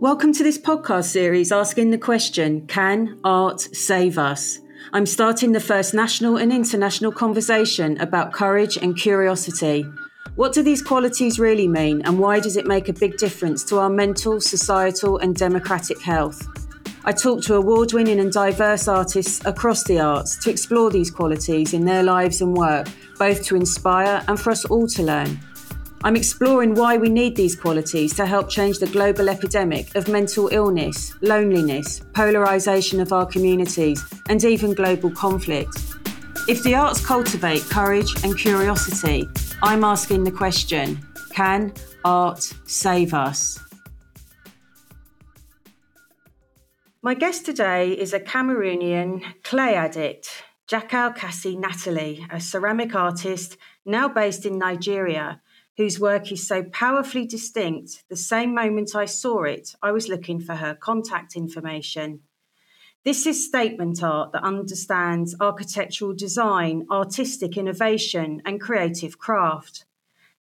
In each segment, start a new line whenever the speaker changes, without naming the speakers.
Welcome to this podcast series asking the question Can art save us? I'm starting the first national and international conversation about courage and curiosity. What do these qualities really mean, and why does it make a big difference to our mental, societal, and democratic health? I talk to award winning and diverse artists across the arts to explore these qualities in their lives and work, both to inspire and for us all to learn. I'm exploring why we need these qualities to help change the global epidemic of mental illness, loneliness, polarisation of our communities, and even global conflict. If the arts cultivate courage and curiosity, I'm asking the question can art save us? My guest today is a Cameroonian clay addict, Djakou Kassi Natalie, a ceramic artist now based in Nigeria whose work is so powerfully distinct, the same moment I saw it, I was looking for her contact information. This is statement art that understands architectural design, artistic innovation, and creative craft.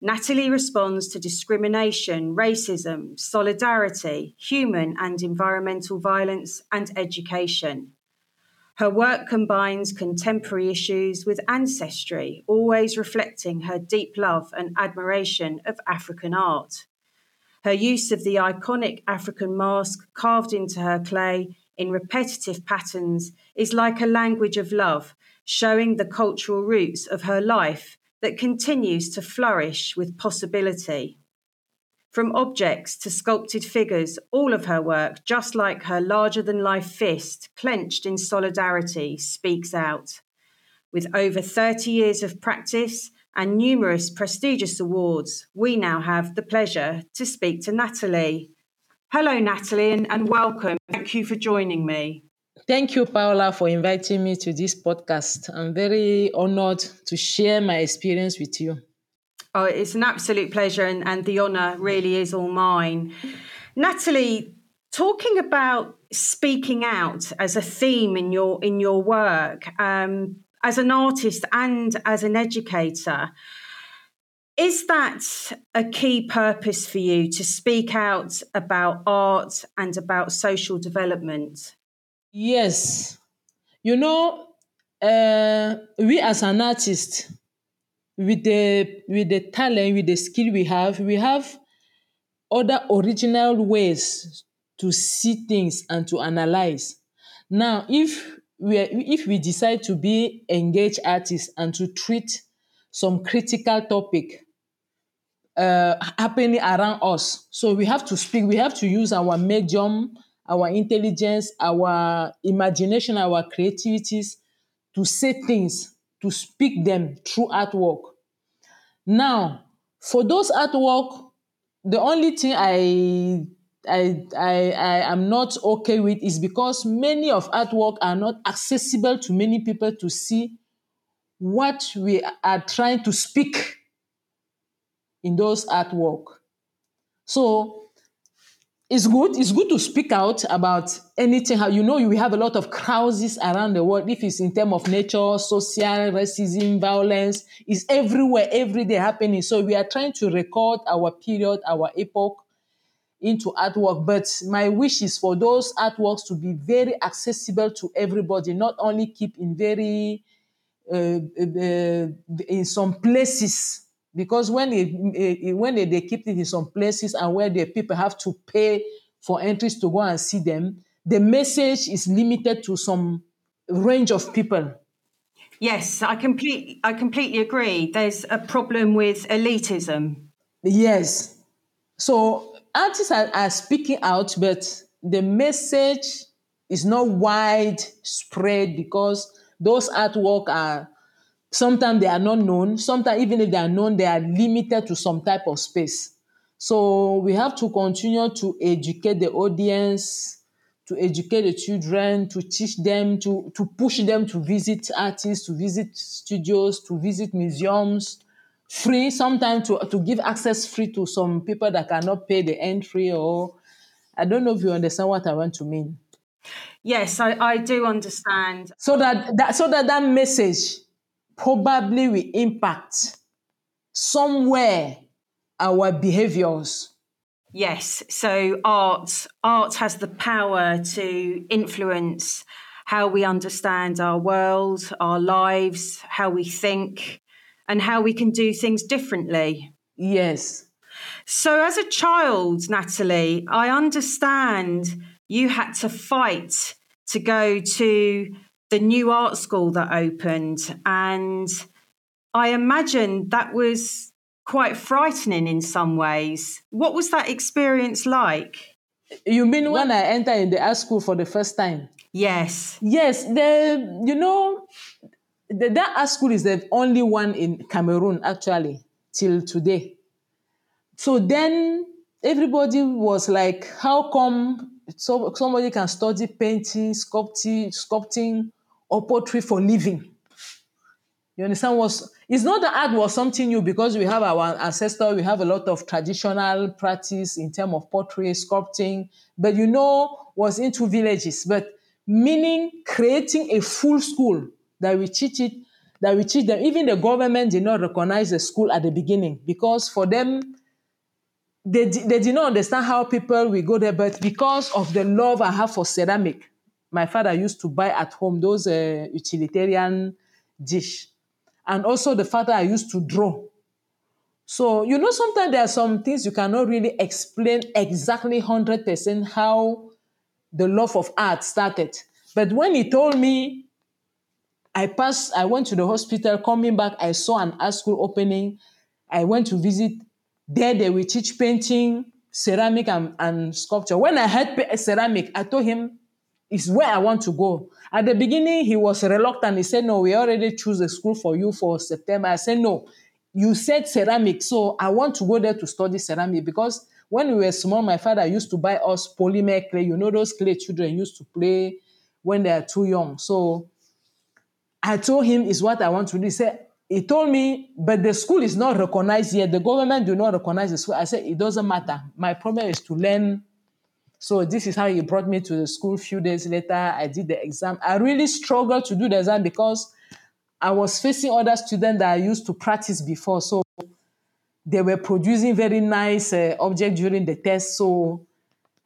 Natalie responds to discrimination, racism, solidarity, human and environmental violence, and education. Her work combines contemporary issues with ancestry, always reflecting her deep love and admiration of African art. Her use of the iconic African mask carved into her clay in repetitive patterns is like a language of love, showing the cultural roots of her life that continues to flourish with possibility. From objects to sculpted figures, all of her work, just like her larger than life fist, clenched in solidarity, speaks out. With over 30 years of practice and numerous prestigious awards, we now have the pleasure to speak to Natalie. Hello, Natalie, and, welcome. Thank you for joining me.
Thank you, Paola, for inviting me to this podcast. I'm very honored to share my experience with you.
Oh, it's an absolute pleasure, and, and the honour really is all mine. Natalie, talking about speaking out as a theme in your in your work, um, as an artist and as an educator, is that a key purpose for you to speak out about art and about social development?
Yes, you know, uh, we as an artist with the with the talent, with the skill we have, we have other original ways to see things and to analyze. Now, if we are, if we decide to be engaged artists and to treat some critical topic uh, happening around us, so we have to speak. We have to use our medium, our intelligence, our imagination, our creativities to say things to speak them through artwork. Now, for those artwork, the only thing I I, I, I am not okay with is because many of artwork are not accessible to many people to see what we are trying to speak in those artwork. So it's good it's good to speak out about anything. How you know we have a lot of crises around the world. If it's in terms of nature social racism violence is everywhere every day happening. So we are trying to record our period our epoch into artwork. But my wish is for those artworks to be very accessible to everybody not only keep in very uh, uh, in some places because when it, it, eh, eh, when they, they keep it in some places and where the people have to pay for entries to go and see them, the message is limited to some range of people.
Yes, I completely I completely agree. There's a problem with elitism.
Yes. So artists are, are speaking out, but the message is not widespread because those artwork are Sometimes they are not known. Sometimes, even if they are known, they are limited to some type of space. So we have to continue to educate the audience, to educate the children, to teach them, to, to push them to visit artists, to visit studios, to visit museums, free, sometimes to, to give access free to some people that cannot pay the entry or I don't know if you understand what I want to mean.
Yes, I, I do understand.
So that, that so that that message probably will impact somewhere our behaviors.
Yes. So art art has the power to influence how we understand our world, our lives, how we think, and how we can do things differently.
Yes.
So as a child, Natalie, I understand you had to fight to go to the new art school that opened and I imagine that was quite frightening in some ways. What was that experience like?
You mean when I entered in the art school for the first time?
Yes.
Yes, the you know the, that art school is the only one in Cameroon actually till today. So then everybody was like, how come so, somebody can study painting, sculpting, sculpting, or pottery for living? You understand? Was it's not that art was something new because we have our ancestor, we have a lot of traditional practice in terms of pottery, sculpting, but you know, was into villages. But meaning creating a full school that we teach it, that we teach them. Even the government did not recognize the school at the beginning because for them, they, they did not understand how people will go there. But because of the love I have for ceramic, my father used to buy at home those uh, utilitarian dish and also the fact that I used to draw. So, you know, sometimes there are some things you cannot really explain exactly 100% how the love of art started. But when he told me, I passed, I went to the hospital, coming back, I saw an art school opening. I went to visit. There they will teach painting, ceramic, and, and sculpture. When I had ceramic, I told him, it's where I want to go. At the beginning, he was reluctant. He said, No, we already choose a school for you for September. I said, No, you said ceramic. So I want to go there to study ceramic because when we were small, my father used to buy us polymer clay. You know, those clay children used to play when they are too young. So I told him, Is what I want to do. He said, he told me, but the school is not recognized yet. The government do not recognize the school. I said, it doesn't matter. My problem is to learn so this is how he brought me to the school. A few days later, I did the exam. I really struggled to do the exam because I was facing other students that I used to practice before. So they were producing very nice uh, objects during the test. So,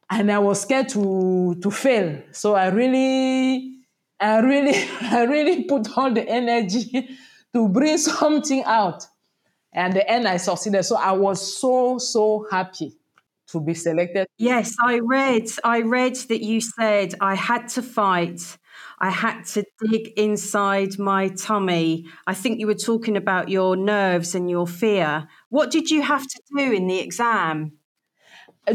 and I was scared to to fail. So I really, I really, I really put all the energy to bring something out. And the end, I succeeded. So I was so so happy to be selected?
Yes, I read. I read that you said I had to fight. I had to dig inside my tummy. I think you were talking about your nerves and your fear. What did you have to do in the exam?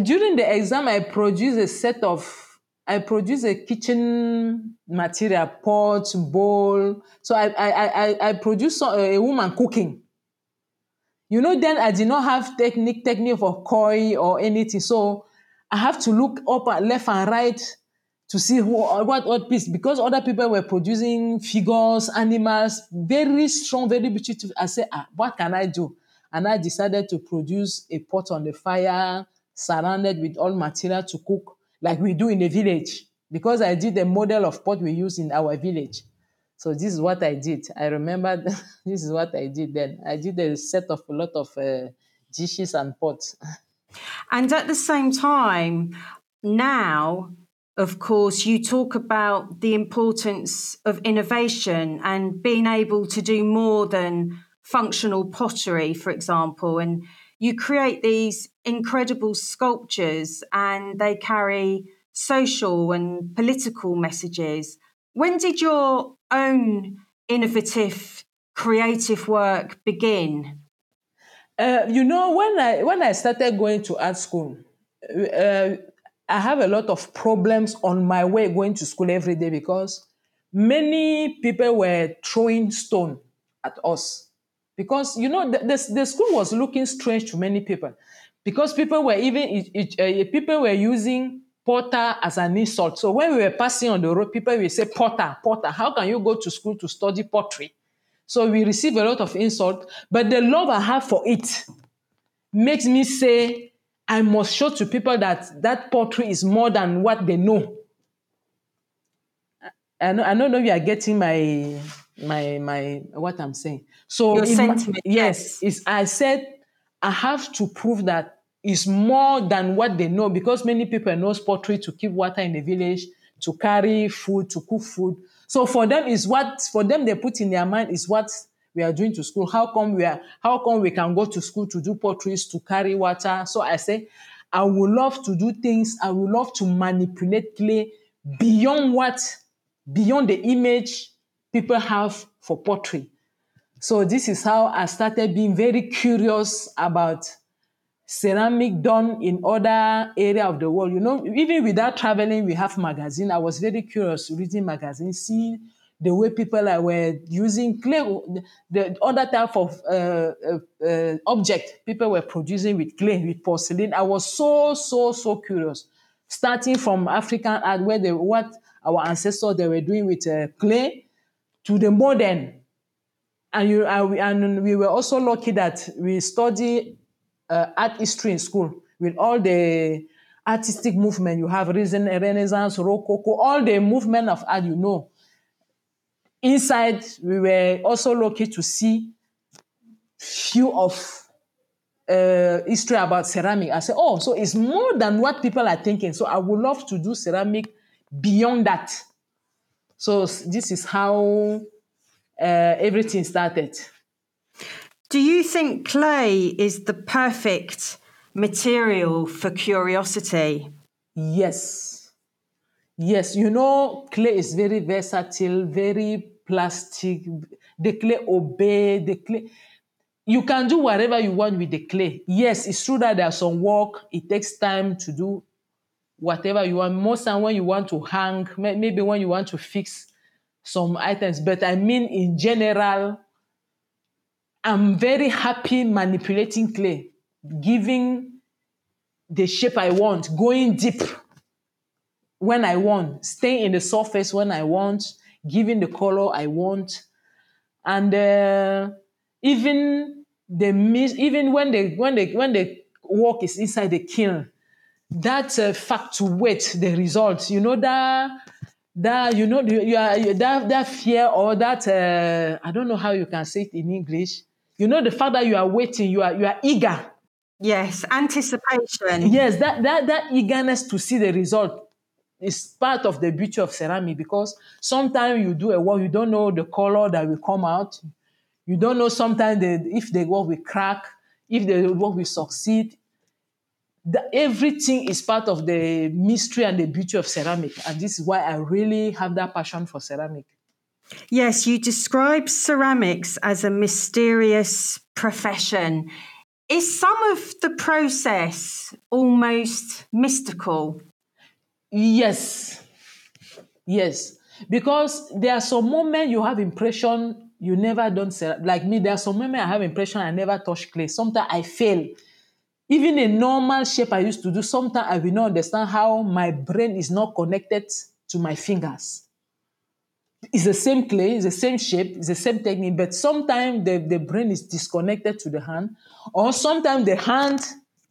During the exam, I produced a set of I produced a kitchen material, pot, bowl. So I I I, I produced a woman cooking. You know, then I did not have technique, technique for koi or anything. So I have to look up left and right to see who what what piece because other people were producing figures, animals, very strong, very beautiful. I said, ah, what can I do? And I decided to produce a pot on the fire, surrounded with all material to cook, like we do in the village. Because I did a model of pot we use in our village. So this is what I did. I remember this is what I did then. I did a set of a lot of uh, dishes and pots.
And at the same time, now, of course, you talk about the importance of innovation and being able to do more than functional pottery, for example. And you create these incredible sculptures and they carry social and political messages. When did your own innovative, creative work begin?
Uh, you know, when I when I started going to art school, uh, I have a lot of problems on my way going to school every day because many people were throwing stone at us because you know the, the, the school was looking strange to many people because people were even uh, people were using Potter as an insult. So when we were passing on the road, people will say, Potter, Potter, how can you go to school to study pottery? So we receive a lot of insult, but the love I have for it makes me say, I must show to people that that pottery is more than what they know. I, know, I don't know if you are getting my my my what I'm saying.
So Your sentiment,
my, yes, yes. I said I have to prove that is more than what they know because many people knows pottery to keep water in the village, to carry food, to cook food. So for them is what for them they put in their mind is what we are doing to school. How come we are how come we can go to school to do pottery, to carry water? So I say, I would love to do things, I would love to manipulate clay beyond what beyond the image people have for pottery. So this is how I started being very curious about ceramic done in other area of the world. You know, even without traveling, we have magazine. I was very curious reading magazine, see the way people are, were using clay, the other type of uh, uh, uh, object people were producing with clay, with porcelain. I was so, so, so curious. Starting from African art, where they, what our ancestors they were doing with uh, clay, to the modern and you and we were also lucky that we study uh, art history in school with all the artistic movement you have reason renaissance rococo all the movement of art you know. Inside we were also lucky to see few of uh, history about ceramic. I said oh so it's more than what people are thinking. So i would love to do ceramic beyond that. So this is how uh, everything started.
Do you think clay is the perfect material for curiosity?
Yes. Yes, you know, clay is very versatile, very plastic. The clay obey, the clay. You can do whatever you want with the clay. Yes, it's true that there's some work. It takes time to do whatever you want. Most time when you want to hang, maybe when you want to fix some items, but I mean in general, I'm very happy manipulating clay, giving the shape I want, going deep when I want, staying in the surface when I want, giving the color I want, and uh, even the even when the when the when the work is inside the kiln, that uh, the results, you know that that you know you are that that fear or that uh, I don't know how you can say it in English. You know the fact that you are waiting, you are you are eager.
Yes, anticipation.
Yes, that that that eagerness to see the result is part of the beauty of ceramic because sometimes you do a work, you don't know the color that will come out. You don't know sometimes the, if the work will crack, if the work will succeed the, everything is part of the mystery and the beauty of ceramic. And this is why I really have that passion for ceramic.
Yes, you describe ceramics as a mysterious profession. Is some of the process almost mystical?
Yes. Yes. Because there are some moments you have impression you never done like me. There are some moments I have impression I never touch clay. Sometimes I fail even a normal shape I used to do, sometimes I will not understand how my brain is not connected to my fingers. It's the same clay, it's the same shape, it's the same technique, but sometimes the, the brain is disconnected to the hand, or sometimes the hand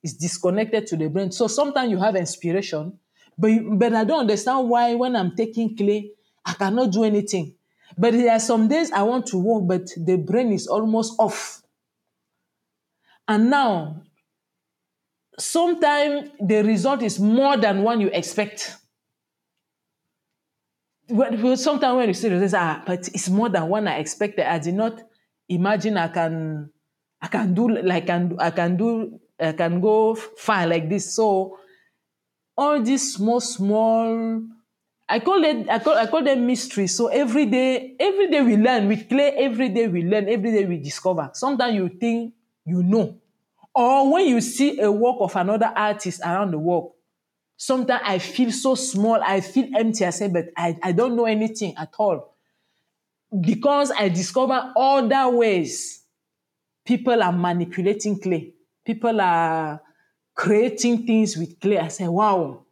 is disconnected to the brain. So sometimes you have inspiration, but, but I don't understand why when I'm taking clay, I cannot do anything. But there are some days I want to work, but the brain is almost off. And now sometimes the result is more than one you expect. Sometimes when you see results, ah, but it's more than one I expected. I did not imagine I can, I can do like can I can do I can go far like this. So all these small small, I call it I call I call them mystery. So every day, every day we learn with clay. Every day we learn. Every day we discover. Sometimes you think you know, or when you see a work of another artist around the world, sometimes I feel so small, I feel empty. I say, but I, I don't know anything at all. Because I discover other ways people are manipulating clay. People are creating things with clay. I say, wow,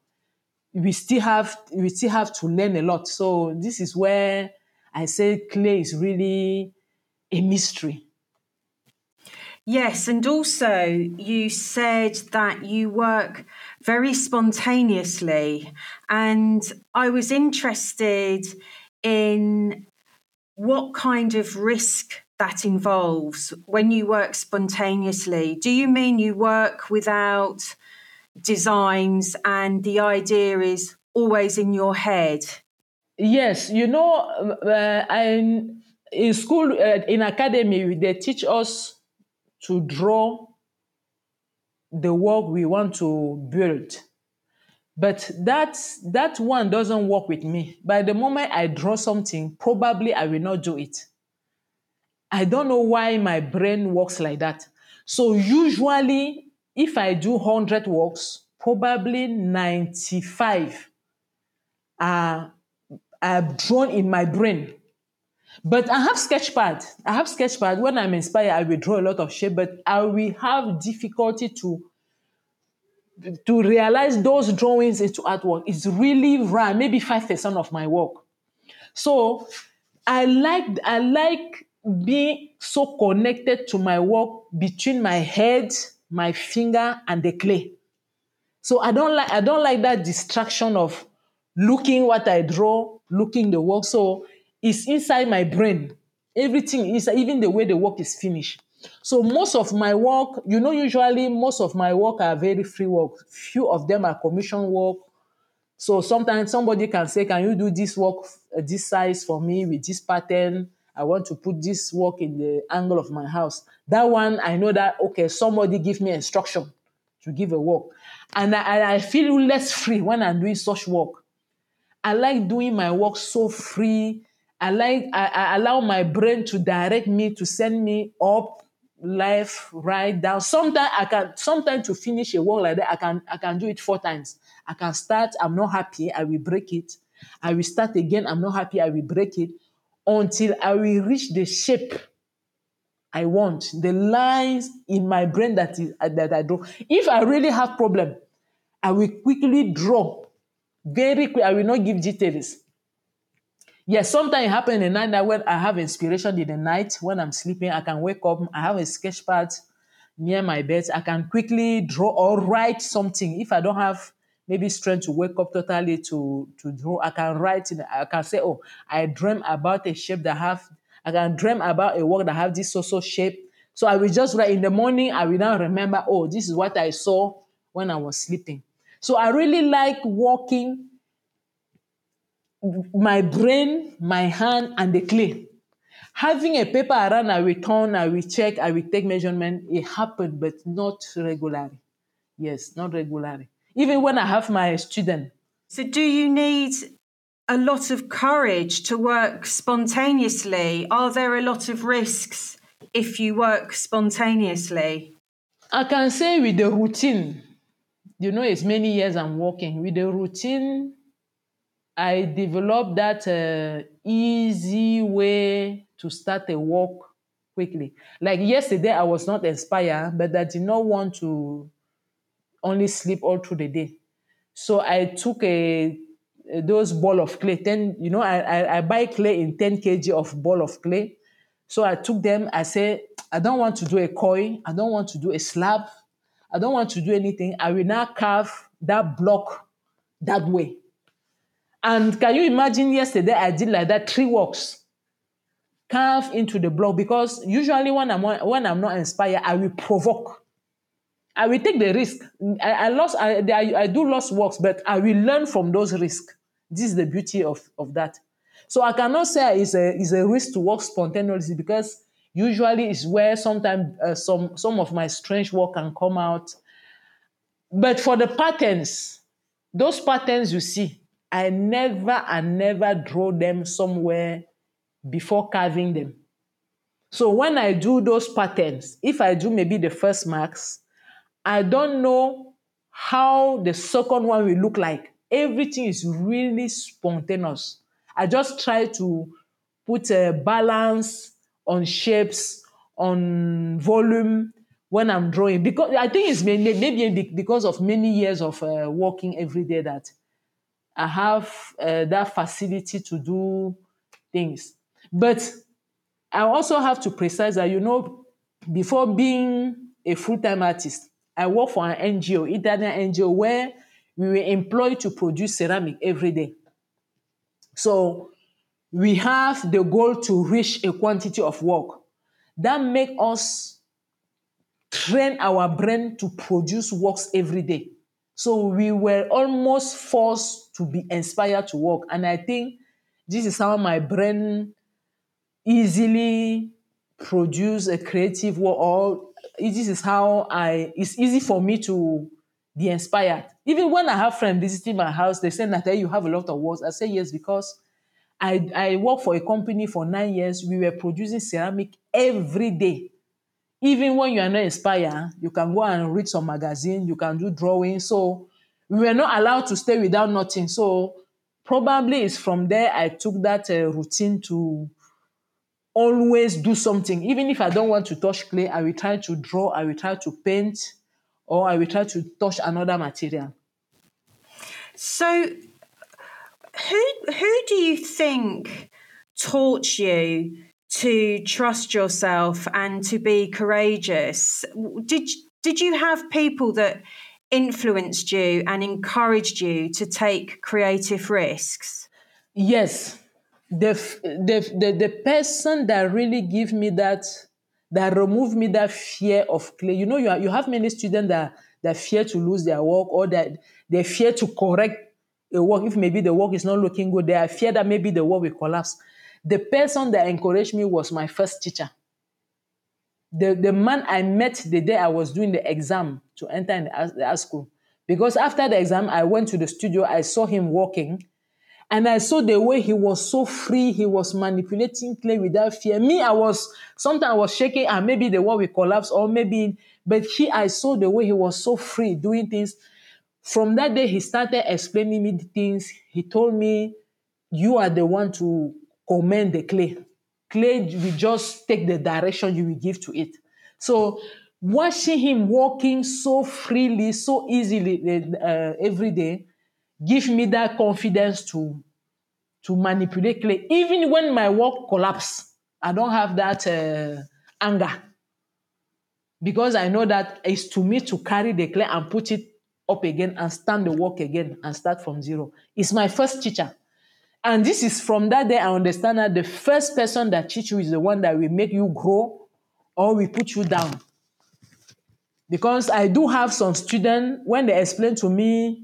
we still have we still have to learn a lot. So this is where I say clay is really a mystery.
Yes, and also you said that you work very spontaneously, and I was interested in what kind of risk that involves when you work spontaneously. Do you mean you work without designs and the idea is always in your head?
Yes, you know, uh, in school, uh, in academy, they teach us to draw the work we want to build. But that that one doesn't work with me. By the moment I draw something, probably I will not do it. I don't know why my brain works like that. So usually, if I do 100 works, probably 95 are, are drawn in my brain. But I have sketchpad. I have sketchpad. When I'm inspired, I will draw a lot of shape, but I will have difficulty to to realize those drawings into artwork. It's really rare, maybe five percent of my work. So I like I like being so connected to my work between my head, my finger, and the clay. So I don't like I don't like that distraction of looking what I draw, looking the work. So it's inside my brain. Everything is even the way the work is finished. So most of my work, you know, usually most of my work are very free work. Few of them are commission work. So sometimes somebody can say, "Can you do this work uh, this size for me with this pattern?" I want to put this work in the angle of my house. That one, I know that okay, somebody give me instruction to give a work, and I, I feel less free when I'm doing such work. I like doing my work so free. I like I, allow my brain to direct me to send me up, left, right, down. Sometimes I can sometimes to finish a work like that, I can I can do it four times. I can start, I'm not happy, I will break it. I will start again, I'm not happy, I will break it until I will reach the shape I want, the lines in my brain that is uh, that I draw. If I really have problem, I will quickly draw very quick. I will not give details. Yes, sometimes it happens in the night when I have inspiration in the night when I'm sleeping, I can wake up. I have a sketch pad near my bed. I can quickly draw or write something. If I don't have maybe strength to wake up totally to to draw, I can write. In, I can say, oh, I dream about a shape that have. I can dream about a work that have this social shape. So I will just write in the morning. I will now remember, oh, this is what I saw when I was sleeping. So I really like walking my brain, my hand, and the clay. Having a paper around, I will turn, I will check, I will take measurement. It happened, but not regularly. Yes, not regularly. Even when I have my student.
So, do you need a lot of courage to work spontaneously? Are there a lot of risks if you work spontaneously?
I can say with the routine, you know, it's many years I'm working. With the routine, I developed that uh, easy way to start a walk quickly. Like yesterday, I was not inspired, but I did not want to only sleep all through the day. So I took a, those ball of clay. Ten, you know, I, I, I buy clay in 10 kg of ball of clay. So I took them. I said, I don't want to do a coil. I don't want to do a slab. I don't want to do anything. I will now carve that block that way. And can you imagine yesterday I did like that three walks, carve into the block because usually when I'm when I'm not inspired, I will provoke. I will take the risk. I, I lost. I, I, do lost works, but I will learn from those risks. This is the beauty of, of that. So I cannot say it's a it's a risk to work spontaneously because usually it's where sometimes uh, some some of my strange work can come out. But for the patterns, those patterns you see, I never and never draw them somewhere before carving them. So when I do those patterns, if I do maybe the first marks, I don't know how the second one will look like. Everything is really spontaneous. I just try to put a balance on shapes, on volume when I'm drawing. Because I think it's maybe because of many years of uh, working every day that I have uh, that facility to do things. But I also have to precise that, you know, before being a full-time artist, I work for an NGO, Italian NGO, where we were employed to produce ceramic every day. So we have the goal to reach a quantity of work. that make us train our brain to produce works every day. So we were almost forced to be inspired to work. And I think this is how my brain easily produce a creative work or this is how I it's easy for me to be inspired. Even when I have friends visiting my house, they say, Natalie, you have a lot of works. I say yes, because I, I work for a company for nine years. We were producing ceramic every day. Even when you are not inspired, you can go and read some magazine, you can do drawing. So we were not allowed to stay without nothing. So probably it's from there I took that uh, routine to always do something. Even if I don't want to touch clay, I will try to draw, I will try to paint, or I will try to touch another material.
So, who who do you think taught you to trust yourself and to be courageous? Did did you have people that influenced you and encouraged you to take creative risks?
Yes, the the the, the person that really give me that that remove me that fear of clay. You know, you, are, you have many students that that fear to lose their work or that they fear to correct a work if maybe the work is not looking good. They are fear that maybe the work will collapse. The person that encouraged me was my first teacher. The, the man I met the day I was doing the exam to enter in the, the art school. Because after the exam, I went to the studio, I saw him walking, and I saw the way he was so free, he was manipulating clay without fear. Me, I was, sometimes I was shaking, and maybe the wall will collapse, or maybe, but he, I saw the way he was so free doing things. From that day, he started explaining me the things. He told me, You are the one to command the clay. Clay will just take the direction you will give to it. So, watching him walking so freely, so easily uh, every day, give me that confidence to to manipulate clay. Even when my work collapse, I don't have that uh, anger because I know that it's to me to carry the clay and put it up again and stand the work again and start from zero. It's my first teacher. And this is from that day I understand that the first person that teach you is the one that will make you grow or will put you down. Because I do have some students, when they explain to me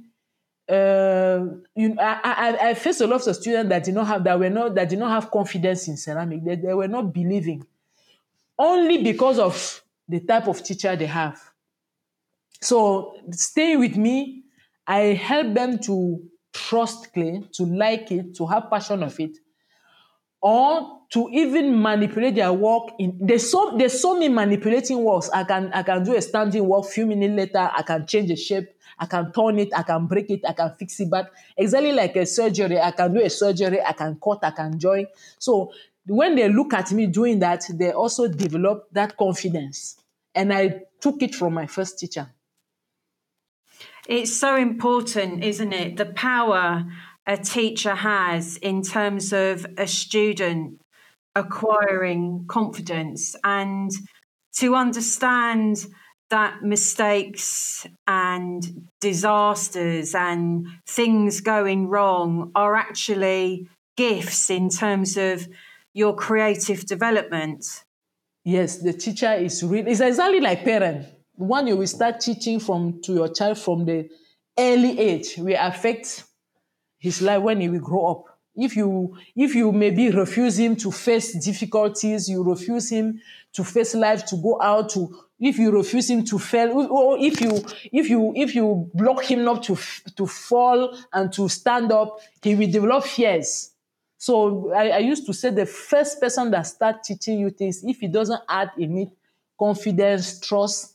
uh, you, I, I, I faced a lot of students that did not have that were not that did not have confidence in ceramic. They, they were not believing, only because of the type of teacher they have. So staying with me, I help them to trust to like it, to have passion of it, or to even manipulate their work. In they saw they saw me manipulating works. I can I can do a standing work. Few minutes later, I can change the shape. I can turn it, I can break it, I can fix it back. Exactly like a surgery, I can do a surgery, I can cut, I can join. So when they look at me doing that, they also develop that confidence. And I took it from my first teacher.
It's so important, isn't it? The power a teacher has in terms of a student acquiring confidence and to understand that mistakes and disasters and things going wrong are actually gifts in terms of your creative development.
Yes, the teacher is really, it's exactly like parent. One you will start teaching from to your child from the early age will affect his life when he will grow up. If you if you maybe refuse him to face difficulties you refuse him to face life to go out to if you refuse him to fail or if you if you if you block him not to to fall and to stand up he will develop fears. So I, I used to say the first person that start teaching you things if he doesn't add in it confidence trust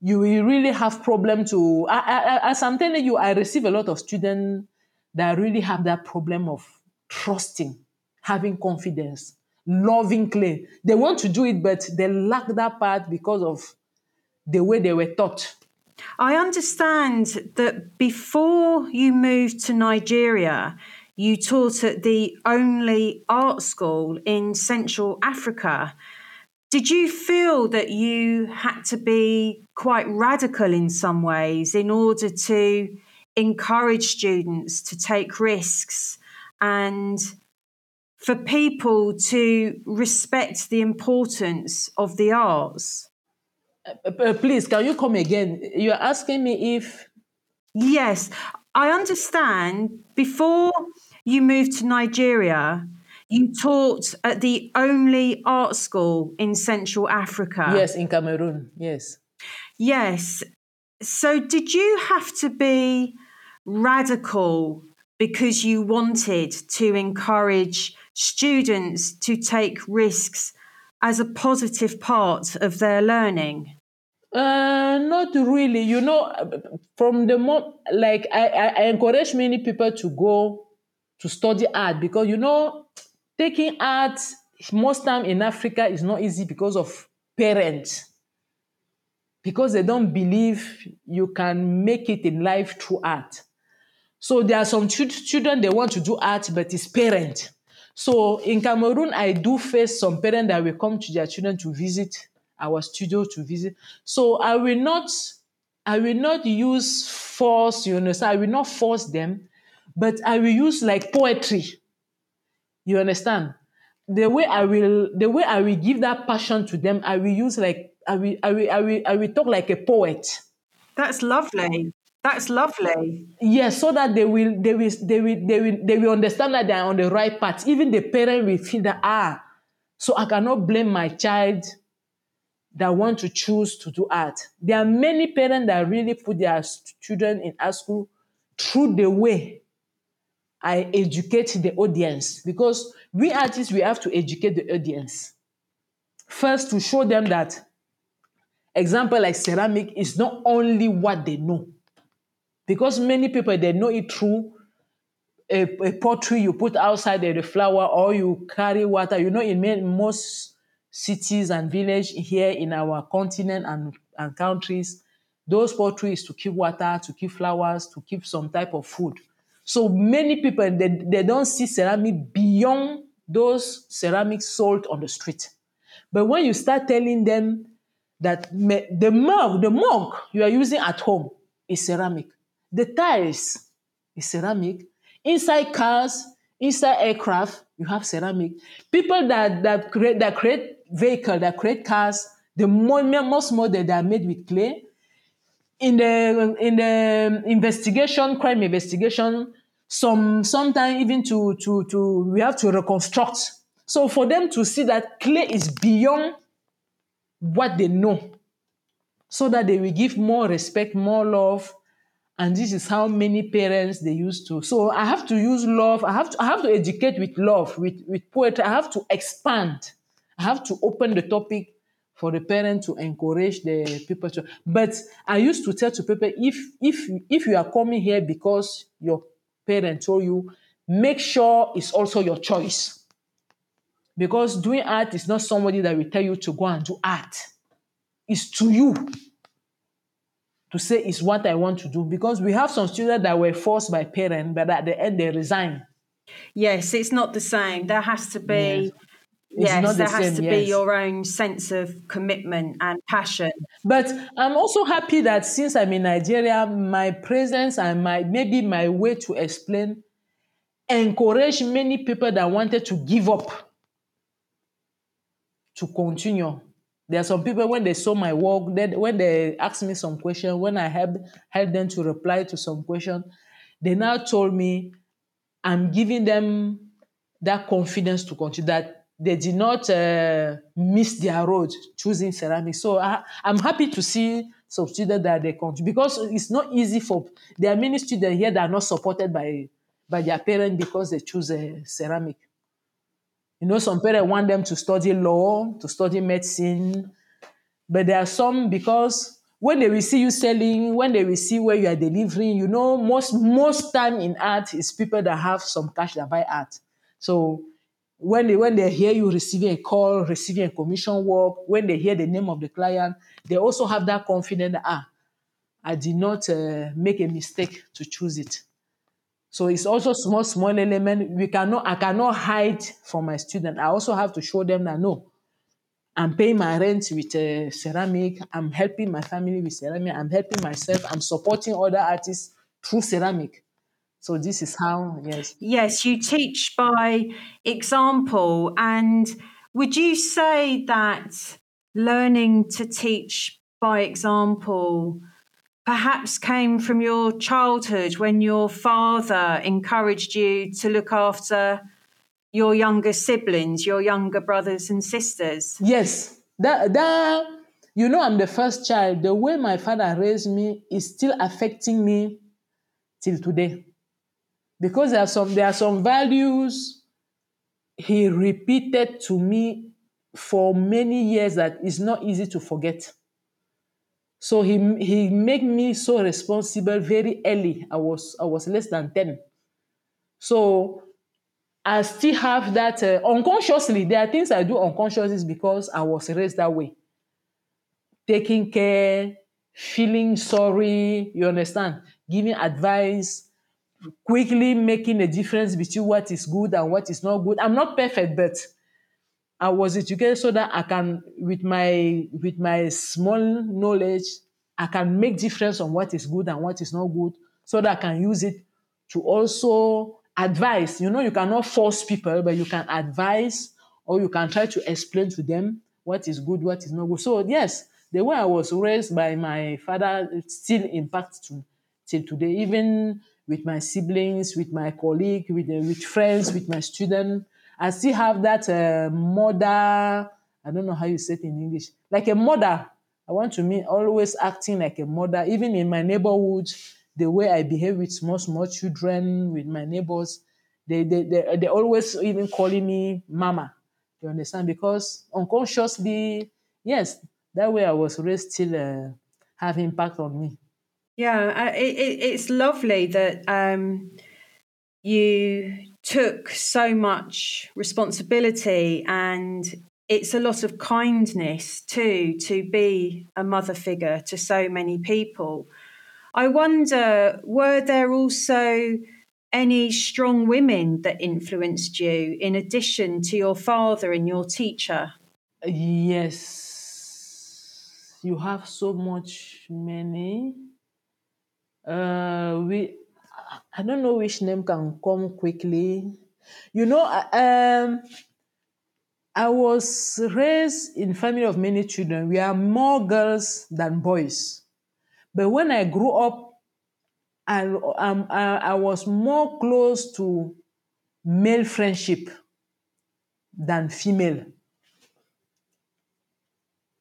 you will really have problem to I, I, as i'm telling you i receive a lot of students that really have that problem of trusting having confidence loving clay. They want to do it, but they lack that part because of the way they were taught.
I understand that before you moved to Nigeria, you taught at the only art school in Central Africa. Did you feel that you had to be quite radical in some ways in order to encourage students to take risks and for people to respect the importance of the arts?
Uh, uh, please, can you come again? You're asking me if.
Yes, I understand before you moved to Nigeria, you taught at the only art school in Central Africa.
Yes, in Cameroon. Yes.
Yes. So, did you have to be radical because you wanted to encourage students to take risks as a positive part of their learning?
Uh, not really. You know, from the moment, like I, I, I encourage many people to go to study art because you know, taking art most time in Africa is not easy because of parents. Because they don't believe you can make it in life through art. So there are some children they want to do art, but it's parent. So in Cameroon, I do face some parents that will come to their children to visit our studio to visit. So I will not, I will not use force, you understand? I will not force them, but I will use like poetry. You understand? The way I will, the way I will give that passion to them, I will use like, I will, I will, I will, I will talk like a poet.
That's lovely. That's lovely.
Yes, so that they will, they will, they will, they will, they will understand that they are on the right path. Even the parent will feel that ah, so I cannot blame my child that want to choose to do art. There are many parents that really put their children in art school through the way I educate the audience because we artists we have to educate the audience. First to show them that example like ceramic is not only what they know because many people they know it through a, a pottery you put outside the flower or you carry water. You know, in most cities and villages here in our continent and, and countries, those pottery is to keep water, to keep flowers, to keep some type of food. So many people they, they don't see ceramic beyond those ceramics sold on the street. But when you start telling them that the mug, the mug you are using at home is ceramic, the tiles is ceramic. Inside cars, inside aircraft, you have ceramic. People that, that create that create vehicle, that create cars, the most models they are made with clay. In the in the investigation, crime investigation, some sometimes even to to to we have to reconstruct. So for them to see that clay is beyond what they know, so that they will give more respect, more love, and this is how many parents they used to. So i have to use love i have to i have to educate with love with with poetry. I have to expand. I have to open the topic for the parent to encourage the people to but i used to tell to people if if if you are coming here because your parent told you make sure it's also your choice because doing art is not somebody that will tell you to go and do art it's to you to say it's what I want to do because we have some students that were forced by parents, but at the end they resign.
Yes, it's not the same. There has to be. Yes, there has same, to yes. be your own sense of commitment and passion.
But I'm also happy that since I'm in Nigeria, my presence and my maybe my way to explain encourage many people that wanted to give up to continue there are some people when they saw my work, then when they asked me some question, when I helped help them to reply to some question, they now told me I'm giving them that confidence to continue that they did not uh, miss their road choosing ceramics. So I, am happy to see some students that they continue because it's not easy for there are many students here that are not supported by by their parents because they choose a ceramic. You know, some parents want them to study law, to study medicine, but there are some because when they will see you selling, when they will see where you are delivering, you know, most most time in art is people that have some cash that buy art. So when they when they hear you receiving a call, receiving a commission work, when they hear the name of the client, they also have that confidence ah, I did not uh, make a mistake to choose it. So it's also small, small element. We cannot, I cannot hide from my student. I also have to show them that no, I'm paying my rent with uh, ceramic. I'm helping my family with ceramic. I'm helping myself. I'm supporting other artists through ceramic. So this is how, yes.
Yes, you teach by example. And would you say that learning to teach by example perhaps came from your childhood when your father encouraged you to look after your younger siblings, your younger brothers and sisters?
Yes. That, that, you know, I'm the first child. The way my father raised me is still affecting me till today. Because there are some, there are some values he repeated to me for many years that is not easy to forget. So he he made me so responsible very early. I was I was less than 10. So I still have that uh, unconsciously. There are things I do unconsciously because I was raised that way. Taking care, feeling sorry, you understand? Giving advice, quickly making a difference between what is good and what is not good. I'm not perfect, but I was educated so that I can, with my with my small knowledge, I can make difference on what is good and what is not good, so that I can use it to also advise. You know, you cannot force people, but you can advise or you can try to explain to them what is good, what is not good. So yes, the way I was raised by my father still impacts to till today, even with my siblings, with my colleague, with uh, with friends, with my student. I still have that uh, mother. I don't know how you say it in English. Like a mother. I want to mean always acting like a mother. Even in my neighborhood, the way I behave with small small children, with my neighbors, they they they they always even calling me mama. You understand? Because unconsciously, yes, that way I was raised still uh, have impact on me.
Yeah, it, it, it's lovely that um, you took so much responsibility and it's a lot of kindness too to be a mother figure to so many people. I wonder, were there also any strong women that influenced you in addition to your father and your teacher?
Yes, you have so much many. Uh, we, I don't know which name can come quickly. You know, um, I was raised in family of many children. We are more girls than boys. But when I grew up, I, um, was more close to male friendship than female.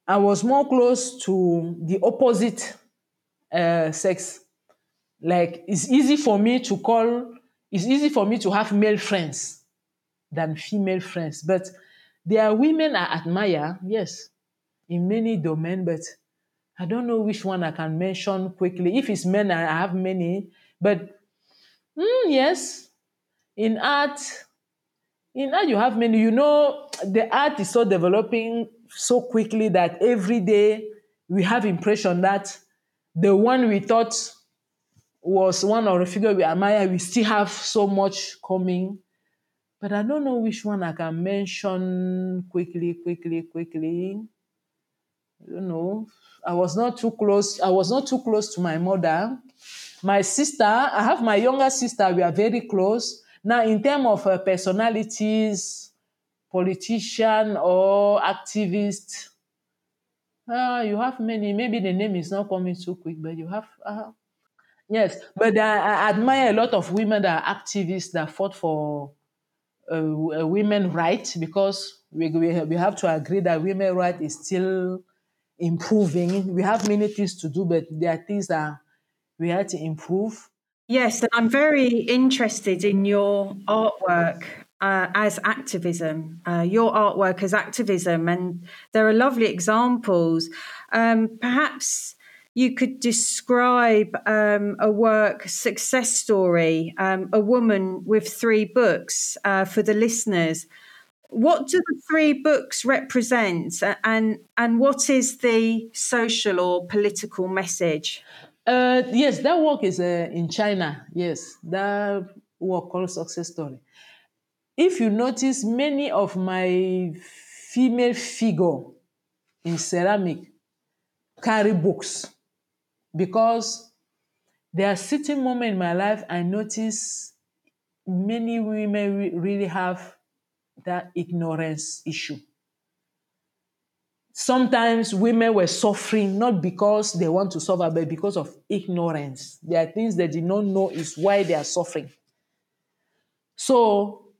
I was more close to the opposite uh, sex. Like it's easy for me to call, it's easy for me to have male friends than female friends. But there are women I admire, yes, in many domains, but I don't know which one I can mention quickly. If it's men, I have many. But mm, yes, in art, in art you have many. You know, the art is so developing so quickly that every day we have impression that the one we thought was one of the figure we admire, we still have so much coming. But I don't know which one I can mention quickly, quickly, quickly. I don't know. I was not too close. I was not too close to my mother. My sister, I have my younger sister. We are very close. Now, in terms of uh, personalities, politician or activist, uh, you have many. Maybe the name is not coming too quick, but you have. Uh, yes, but I, I admire a lot of women that are activists that fought for uh, women rights because we, we, we have to agree that women right is still improving. We have many things to do, but there are things that we have to improve.
Yes, and I'm very interested in your artwork uh, as activism, uh, your artwork as activism, and there are lovely examples. Um, perhaps you could describe um, a work success story, um, a woman with three books uh, for the listeners. What do the three books represent, and and what is the social or political message?
Uh, yes, that work is uh, in China. Yes, that work called Success Story. If you notice, many of my female figure in ceramic carry books because there are certain moments in my life I notice many women re- really have that ignorance issue. Sometimes women were suffering not because they want to suffer, but because of ignorance. There are things they did not know is why they are suffering. So,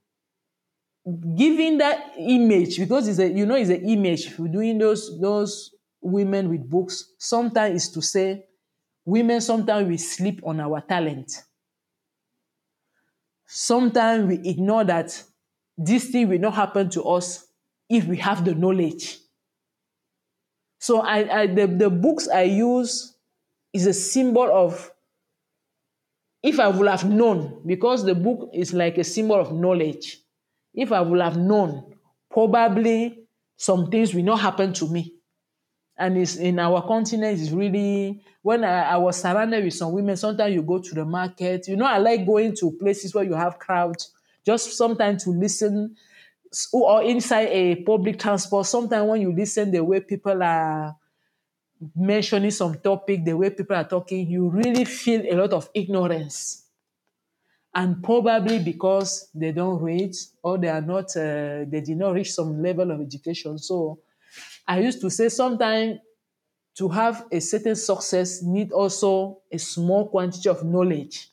giving that image, because it's a you know it's an image, doing those those women with books, sometimes is to say women sometimes we sleep on our talent. Sometimes we ignore that this thing will not happen to us if we have the knowledge. So I, I the, the books I use is a symbol of if I would have known, because the book is like a symbol of knowledge. If I would have known, probably some things will not happen to me. And it's in our continent is really when I, I was surrounded with some women, sometimes you go to the market. You know, I like going to places where you have crowds, just sometimes to listen or inside a public transport, sometimes when you listen the way people are mentioning some topic, the way people are talking, you really feel a lot of ignorance. And probably because they don't read or they are not, uh, they did not reach some level of education. So I used to say sometimes to have a certain success need also a small quantity of knowledge.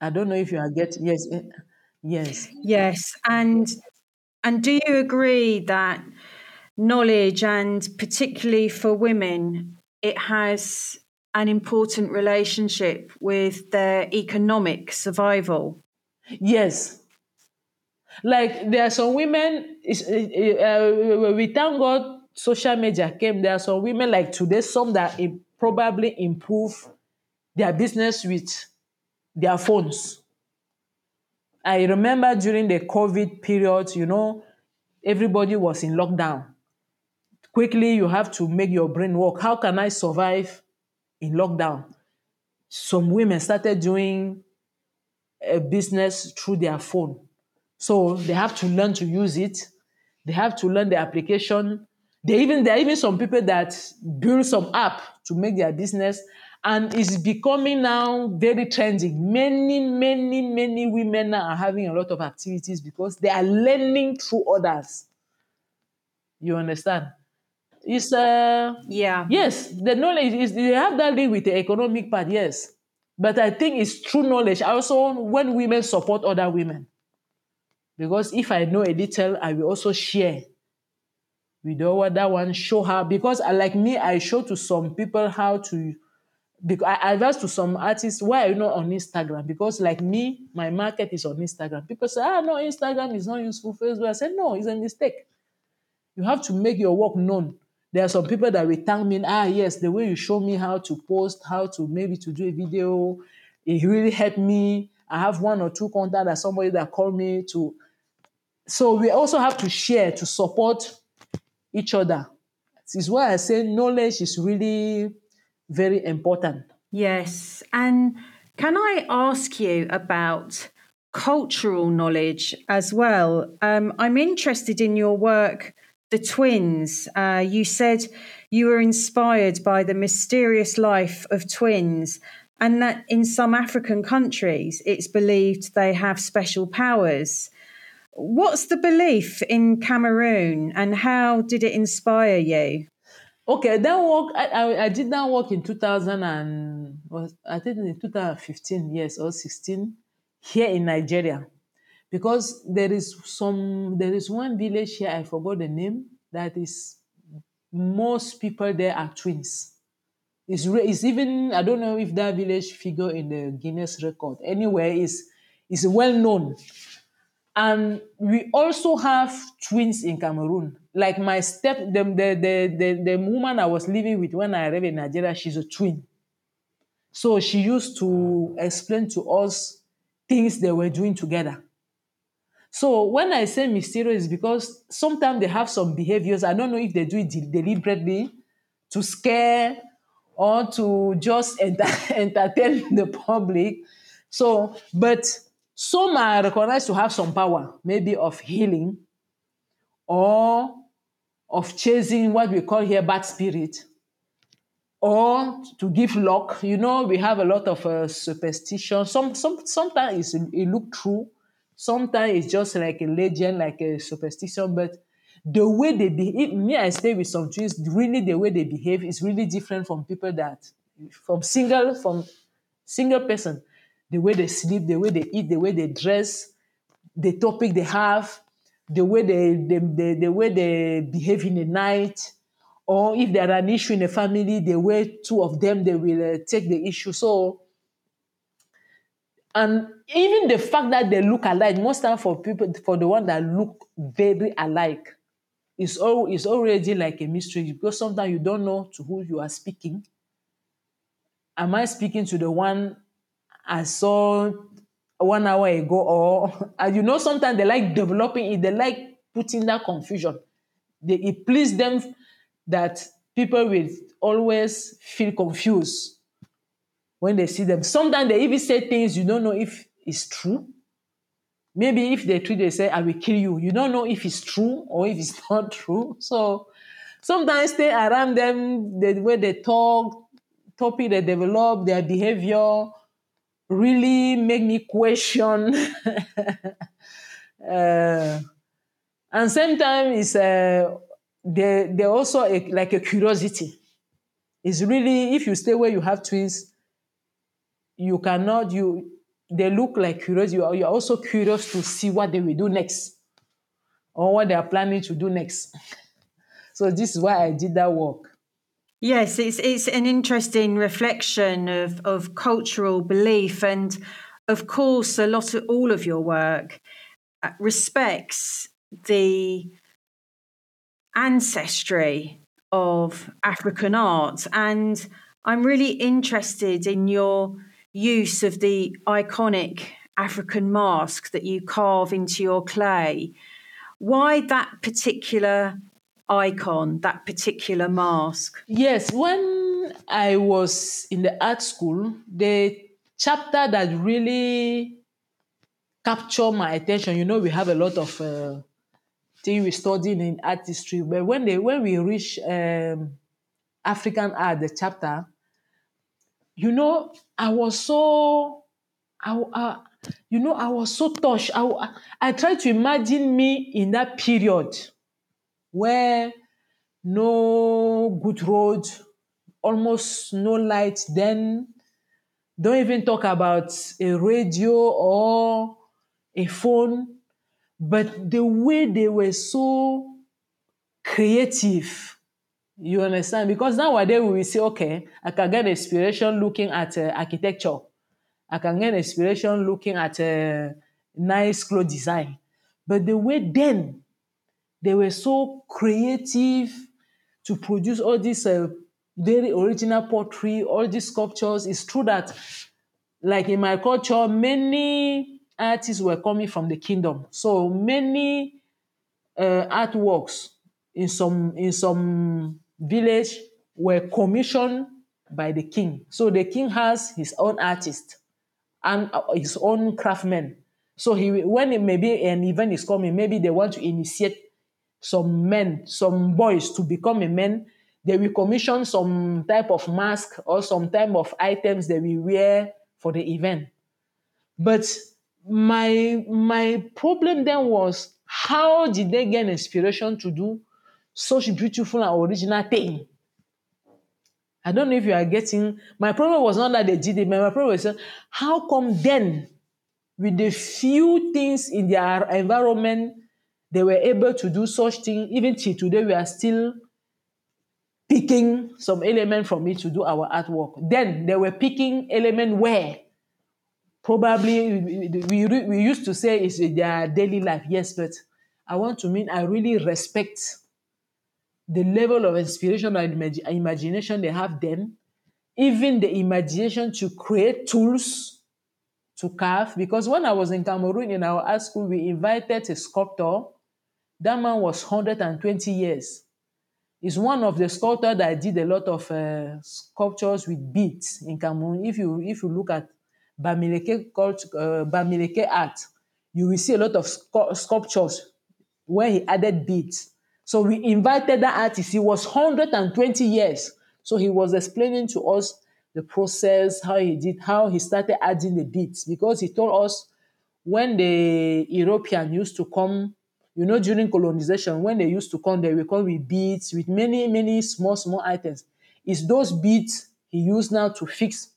I don't know if you are getting yes, eh, yes.
Yes, and and do you agree that knowledge, and particularly for women, it has an important relationship with their economic survival?
Yes. Like there are some women, uh, we thank God social media came. There are some women like today, some that probably improve their business with their phones. I remember during the COVID period, you know, everybody was in lockdown. Quickly, you have to make your brain work. How can I survive in lockdown? Some women started doing a business through their phone. So they have to learn to use it. They have to learn the application. They even there are even some people that build some app to make their business and it's becoming now very trendy. Many, many, many women now are having a lot of activities because they are learning through others. You understand? It's uh
Yeah.
yes, the knowledge is they have that link with the economic part, yes. But I think it's true knowledge. Also, when women support other women. Because if I know a little, I will also share with the other one, show her. Because I, like me, I show to some people how to because I advise to some artists, why are you not on Instagram? Because like me, my market is on Instagram. People say, ah, no, Instagram is not useful. Facebook. I said, no, it's a mistake. You have to make your work known. There are some people that will thank me, ah, yes, the way you show me how to post, how to maybe to do a video, it really helped me. I have one or two contacts that somebody that called me to. So we also have to share to support each other. This is why I say knowledge is really very important.
Yes. And can I ask you about cultural knowledge as well? Um, I'm interested in your work, The Twins. Uh, you said you were inspired by the mysterious life of twins, and that in some African countries it's believed they have special powers. What's the belief in Cameroon and how did it inspire you?
Okay, that work I, I, I did that work in 2000 and was I think in 2015 yes or 16 here in Nigeria because there is some there is one village here I forgot the name that is most people there are twins. It's, it's even I don't know if that village figure in the Guinness record. Anyway, is is well known and we also have twins in Cameroon. Like my step, the, the, the, the, the woman I was living with when I arrived in Nigeria, she's a twin. So she used to explain to us things they were doing together. So when I say mysterious, because sometimes they have some behaviors. I don't know if they do it deliberately to scare or to just enter, entertain the public. So, but some are recognized to have some power, maybe of healing or of chasing what we call here bad spirit. or to give luck. You know, we have a lot of uh, superstition. Some, some, sometimes it look true. Sometimes it's just like a legend, like a superstition. But the way they behave, me, I stay with some trees. Really, the way they behave is really different from people that, from single, from single person. The way they sleep, the way they eat, the way they dress, the topic they have, the way they, they, they the way they behave in the night or if there are an issue in the family, the way two of them they will uh, take the issue. So, and even the fact that they look alike, most time for people for the one that look very alike, is all is already like a mystery because sometimes you don't know to who you are speaking. Am I speaking to the one I saw one hour ago, or you know sometimes they like developing it, they like putting that confusion. They, it please them that people will always feel confused when they see them. Sometimes they even say things you don't know if it's true. Maybe if they treat, they say, I will kill you. You don't know if it's true or if it's not true. So sometimes stay around them, the way they talk, topic they develop, their behavior really make me question. uh, and sometimes it's uh, they they also a, like a curiosity. It's really if you stay where you have twins, you cannot you they look like curious. You are, you are also curious to see what they will do next or what they are planning to do next. So this is why I did that work.
Yes, it's it's an interesting reflection of of cultural belief and of course a lot of all of your work uh, respects the ancestry of African art. And I'm really interested in your use of the iconic African mask that you carve into your clay. Why that particular icon, that particular mask?
Yes, when I was in the art school, the chapter that really captured my attention, you know, we have a lot of uh, thing we studied in art history. But when they when we reach um, African art, the chapter, you know, I was so, I, uh, you know, I was so touched. I, I tried to imagine me in that period where no good road, almost no light. Then don't even talk about a radio or a phone but the way they were so creative, you understand? Because nowadays we will say, okay, I can get inspiration looking at uh, architecture. I can get inspiration looking at uh, nice clothes design. But the way then they were so creative to produce all these uh, very original pottery, all these sculptures. It's true that, like in my culture, many artists were coming from the kingdom. So many uh, artworks in some in some village were commissioned by the king. So the king has his own artist and uh, his own craftsmen. So he when it maybe an event is coming, maybe they want to initiate some men, some boys to become a man. They will commission some type of mask or some type of items they will wear for the event. But my my problem then was how did they get inspiration to do such beautiful and original thing? I don't know if you are getting my problem was not that they did it, but my problem was how come then with the few things in their environment they were able to do such thing even till today we are still picking some element from it to do our artwork. Then they were picking element where probably we, we, we used to say it's their daily life yes but i want to mean i really respect the level of inspiration and imag- imagination they have then even the imagination to create tools to carve. Because when i was in cameroon in our art school we invited a sculptor that man was 120 years He's one of the sculptors that did a lot of uh, sculptures with beads in Cameroon. If you if you look at Bamileke cult, uh, Bamileke art, you will see a lot of sculptures where he added beads. So we invited that artist. He was 120 years. So he was explaining to us the process, how he did, how he started adding the beads, because he told us when the European used to come, you know, during colonization, when they used to come, they will come with beads, with many, many small, small items. It's those beads he used now to fix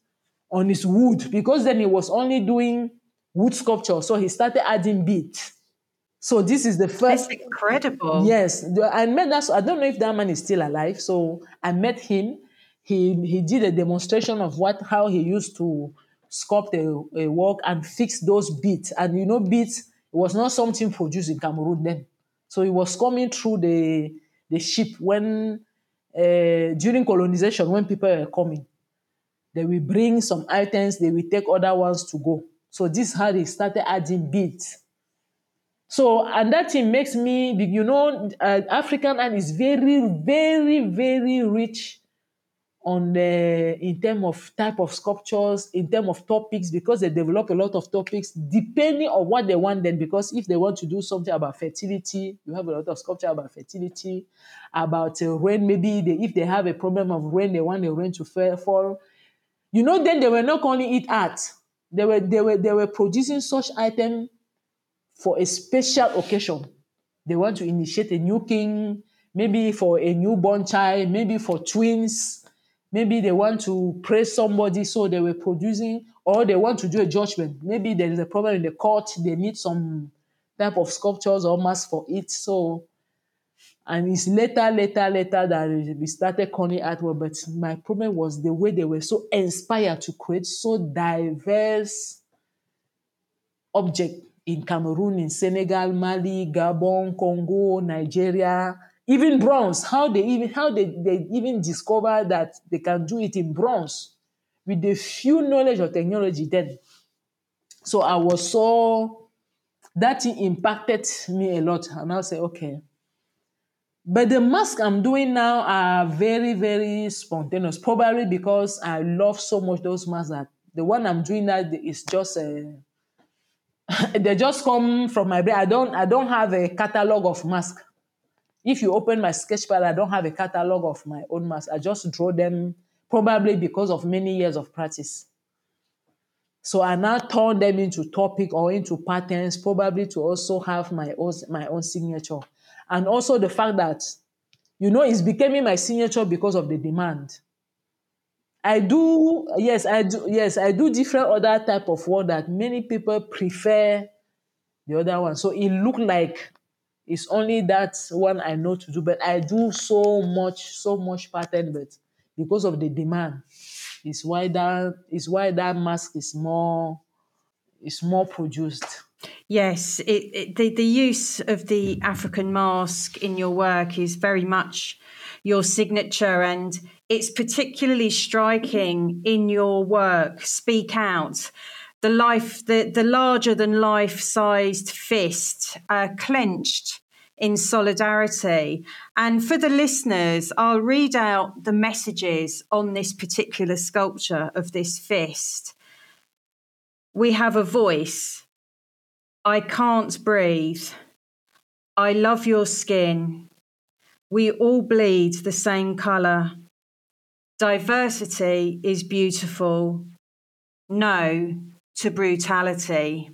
on his wood, because then he was only doing wood sculpture. So he started adding beads. So this is the first.
That's incredible.
Yes, I met that. I don't know if that man is still alive. So I met him. He he did a demonstration of what how he used to sculpt a, a work and fix those beads. And you know, beats it was not something produced in Cameroon then. So it was coming through the the ship when uh, during colonization when people were coming. They will bring some items. They will take other ones to go. So this is how they started adding beats. So, and that thing makes me, you know, uh, African art is very, very, very rich on the in terms of type of sculptures, in terms of topics, because they develop a lot of topics depending on what they want. Then, because if they want to do something about fertility, you have a lot of sculpture about fertility, about uh, rain. Maybe they, if they have a problem of rain, they want the rain to fall. You know, then they were not only eat art; they were they were they were producing such item for a special occasion. They want to initiate a new king, maybe for a newborn child, maybe for twins, maybe they want to praise somebody, so they were producing, or they want to do a judgment. Maybe there is a problem in the court, they need some type of sculptures or masks for it. So, and it's later, later, later that we started calling artwork. But my problem was the way they were so inspired to create so diverse object in Cameroon, in Senegal, Mali, Gabon, Congo, Nigeria, even bronze. How they even how they, they even discover that they can do it in bronze with the few knowledge of technology then. So I was so that impacted me a lot. And I'll say, okay. But the mask I'm doing now are very, very spontaneous. Probably because I love so much those masks that the one I'm doing now is just eh, a they just come from my brain. I don't I don't have a catalog of mask. If you open my sketchpad, I don't have a catalog of my own mask. I just draw them probably because of many years of practice. So I now turn them into topic or into patterns, probably to also have my own my own signature. And also the fact that, you know, it's becoming my signature because of the demand. I do yes, I do yes, I do different other type of work that many people prefer the other one. So it look like it's only that one I know to do, but I do so much, so much pattern, but because of the demand, is why that is why that mask is more is more produced.
Yes, it, it, the the use of the African mask in your work is very much your signature, and it's particularly striking in your work. Speak out. The life, the, the larger than life sized fist, uh, clenched in solidarity. And for the listeners, I'll read out the messages on this particular sculpture of this fist. We have a voice. I can't breathe. I love your skin. We all bleed the same colour. Diversity is beautiful. No to brutality.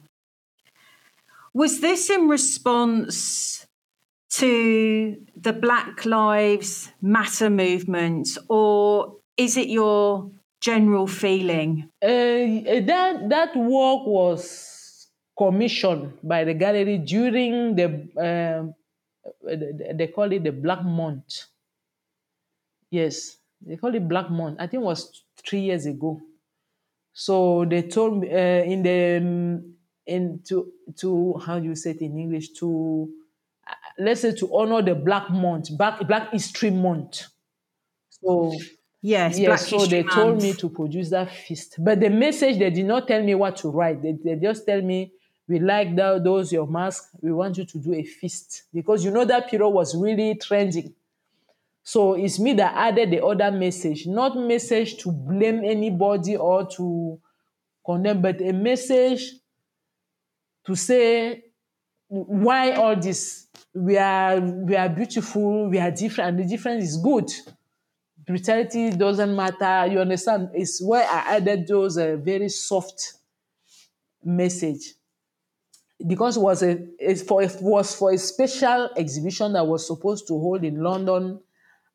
Was this in response to the Black Lives Matter movement, or is it your general feeling?
Uh, that that work was commissioned by the gallery during the uh, they call it the Black Month. Yes, they call it Black Month. I think it was three years ago. So they told me uh, in the um, in to to how do you say it in English to uh, let's say to honor the Black Month, Black Black History Month. So
yes,
yes. Black so History they told me to produce that feast, but the message they did not tell me what to write. They, they just tell me we like that, those your mask. We want you to do a feast because you know that period was really trending. So it's me that added the other message, not message to blame anybody or to condemn, but a message to say why all this. We are we are beautiful, we are different, and the difference is good. Brutality doesn't matter. You understand? It's why I added those uh, very soft message because it was a it for it was for a special exhibition that was supposed to hold in London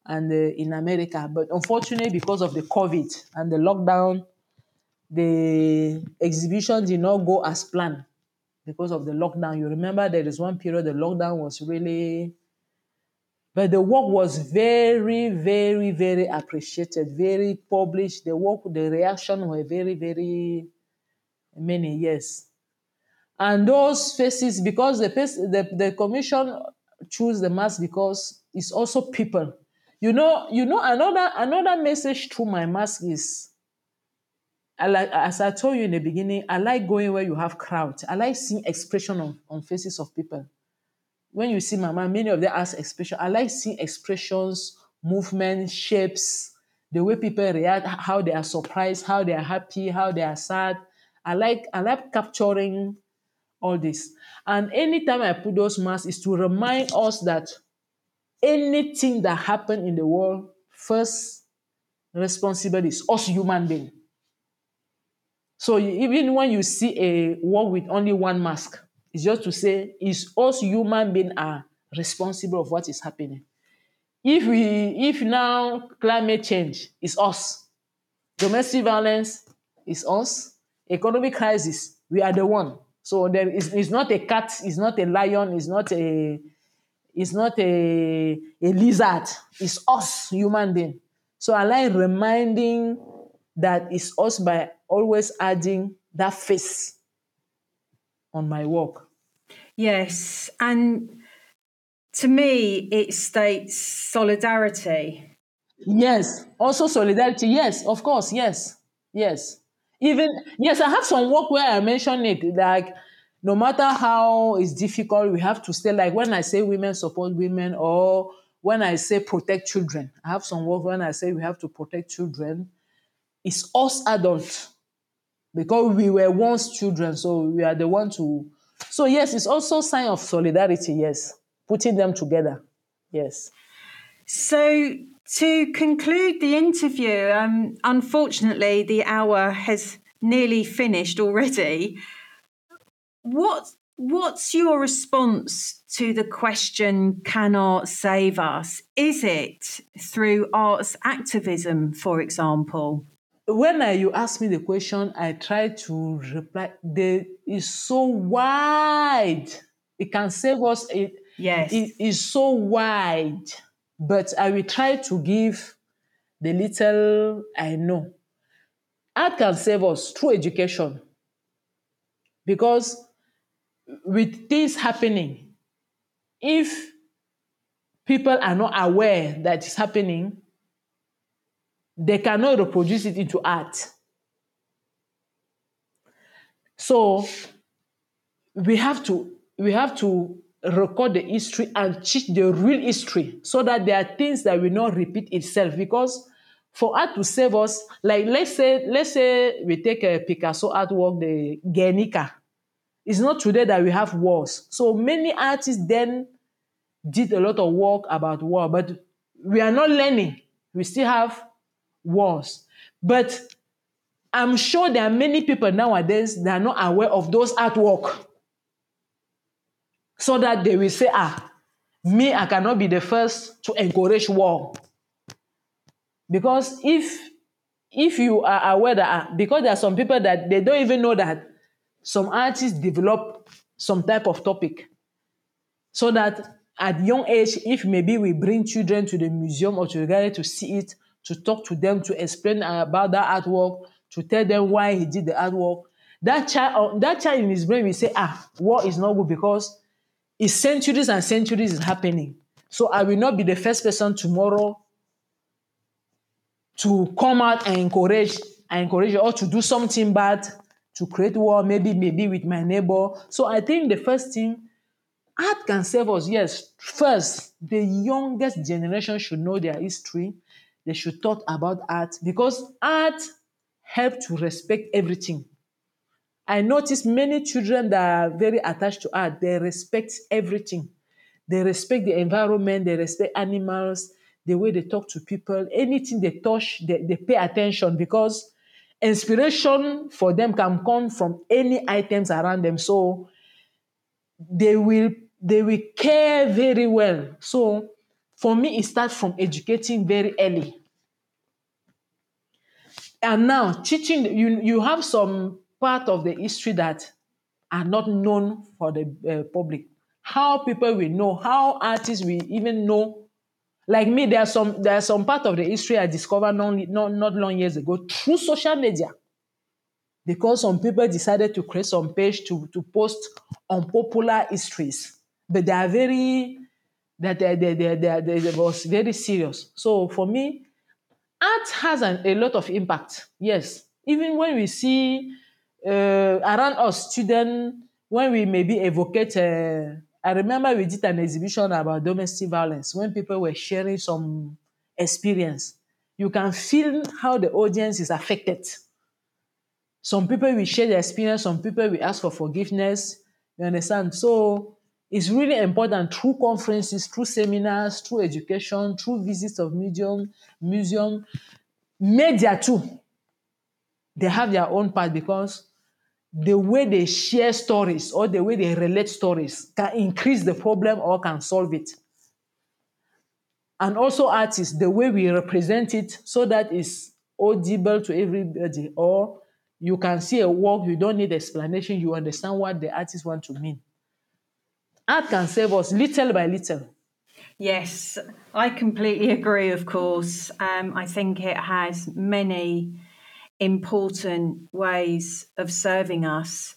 and uh, in America, but unfortunately because of the COVID and the lockdown, the exhibition did not go as planned because of the lockdown. You remember there is one period the lockdown was really but the work was very, very, very appreciated, very published. The work, the reaction were very, very many, yes. And those faces, because the, the, the commission choose the mask because it's also people. You know, you know, another another message through my mask is I like as I told you in the beginning, I like going where you have crowds. I like seeing expression on, on faces of people when you see mama, many of them ask expression. I like seeing expressions, movement, shapes, the way people react, how they are surprised, how they are happy, how they are sad. I like I like capturing all this. And anytime I put those masks is to remind us that anything that happened in the world, first responsible is us human being. So even when you see a world with only one mask, it's just to say, is us human beings are responsible of what is happening. If we, if now climate change is us, domestic violence is us, economic crisis, we are the one. So there is it's not a cat, it's not a lion, it's not a it's not a, a lizard, it's us human being. So I like reminding that it's us by always adding that face on my work.
Yes. And to me, it states solidarity.
Yes. Also solidarity. Yes, of course. Yes. Yes. Even, yes, I have some work where I mention it. Like, no matter how it's difficult, we have to stay. Like when I say women support women, or when I say protect children, I have some work when I say we have to protect children. It's us adults because we were once children, so we are the one to so yes, it's also sign of solidarity. Yes, putting them together. Yes.
So to conclude the interview, um, unfortunately, the hour has nearly finished already. What What's your response to the question, can art save us? Is it through arts activism, for example?
when I, you ask me the question, I try to reply. There is so wide. It can save us. It,
yes.
it is so wide. But I will try to give the little I know. Art can save us through education. Because with this happening, if people are not aware that it's happening, they cannot reproduce it into art. So we have to we have to record the history and teach the real history so that there are things that will not repeat itself because for art to save us like let's say let's say we take a picasso artwork the guernica it's not today that we have wars so many artists then did a lot of work about war but we are not learning we still have wars. But I'm sure there are many people nowadays that are not aware of those artwork. So that they will say, ah, me, I cannot be the first to encourage war. Because if if you are aware that ah, because there are some people that they don't even know that some artists develop some type of topic. So that at young age, if maybe we bring children to the museum or to the gallery to see it, to talk to them, to explain about that artwork, to tell them why he did the artwork. That child, uh, that child in his brain will say, ah, war is not good because it's centuries and centuries is happening. So I will not be the first person tomorrow to come out and encourage, and encourage or to do something bad, to create war, maybe, maybe with my neighbor. So I think the first thing, art can save us. Yes, first, the youngest generation should know their history they should talk about art because art helps to respect everything. I notice many children that are very attached to art, they respect everything. They respect the environment, they respect animals, the way they talk to people, anything they touch, they, they pay attention because inspiration for them can come from any items around them. So they will they will care very well. So for me, it starts from educating very early. And now teaching you you have some part of the history that are not known for the uh, public. How people will know, how artists will even know. Like me, there's some there's some part of the history I discovered not, not, not long years ago through social media. Because some people decided to create some page to, to post unpopular histories. But they are very that they, they, they, they, they, they was very serious. So for me, art has an, a lot of impact. Yes. Even when we see uh, around us students when we maybe evocate uh, i remember we did an exhibition about domestic violence when people were sharing some experience. You can feel how the audience is affected. Some people will share their experience some people will ask for forgiveness you understand? So it's really important through conferences through seminars through education through visits of museum museum media too. They have their own part because the way they share stories or the way they relate stories can increase the problem or can solve it. And also artists, the way we represent it so that it's audible to everybody or you can see a work, you don't need explanation, you understand what the artist want to mean. Art can save us little by little.
Yes, I completely agree, of course. Um, I think it has many important ways of serving us.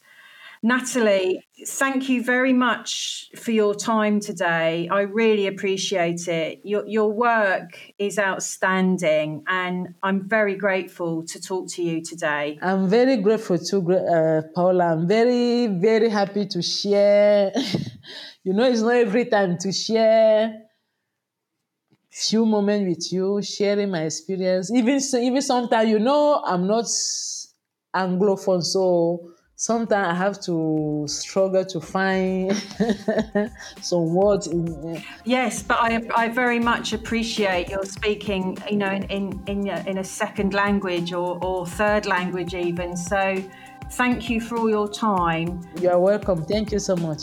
Nathalie, thank you very much for your time today. I really appreciate it. Your, your work is outstanding, and I'm very grateful to talk to you today.
I'm very grateful to uh, Paula. I'm very, very happy to share. you know, it's not every time to share few moments with you, sharing my experience. Even even sometimes, you know, I'm not Anglophone, so sometimes I have to struggle to find some words. In, eh.
yes, but I, I very much appreciate your speaking, you know, in in in a, in a second language or, or third language even. So, thank you for all your time.
You are welcome. Thank you so much.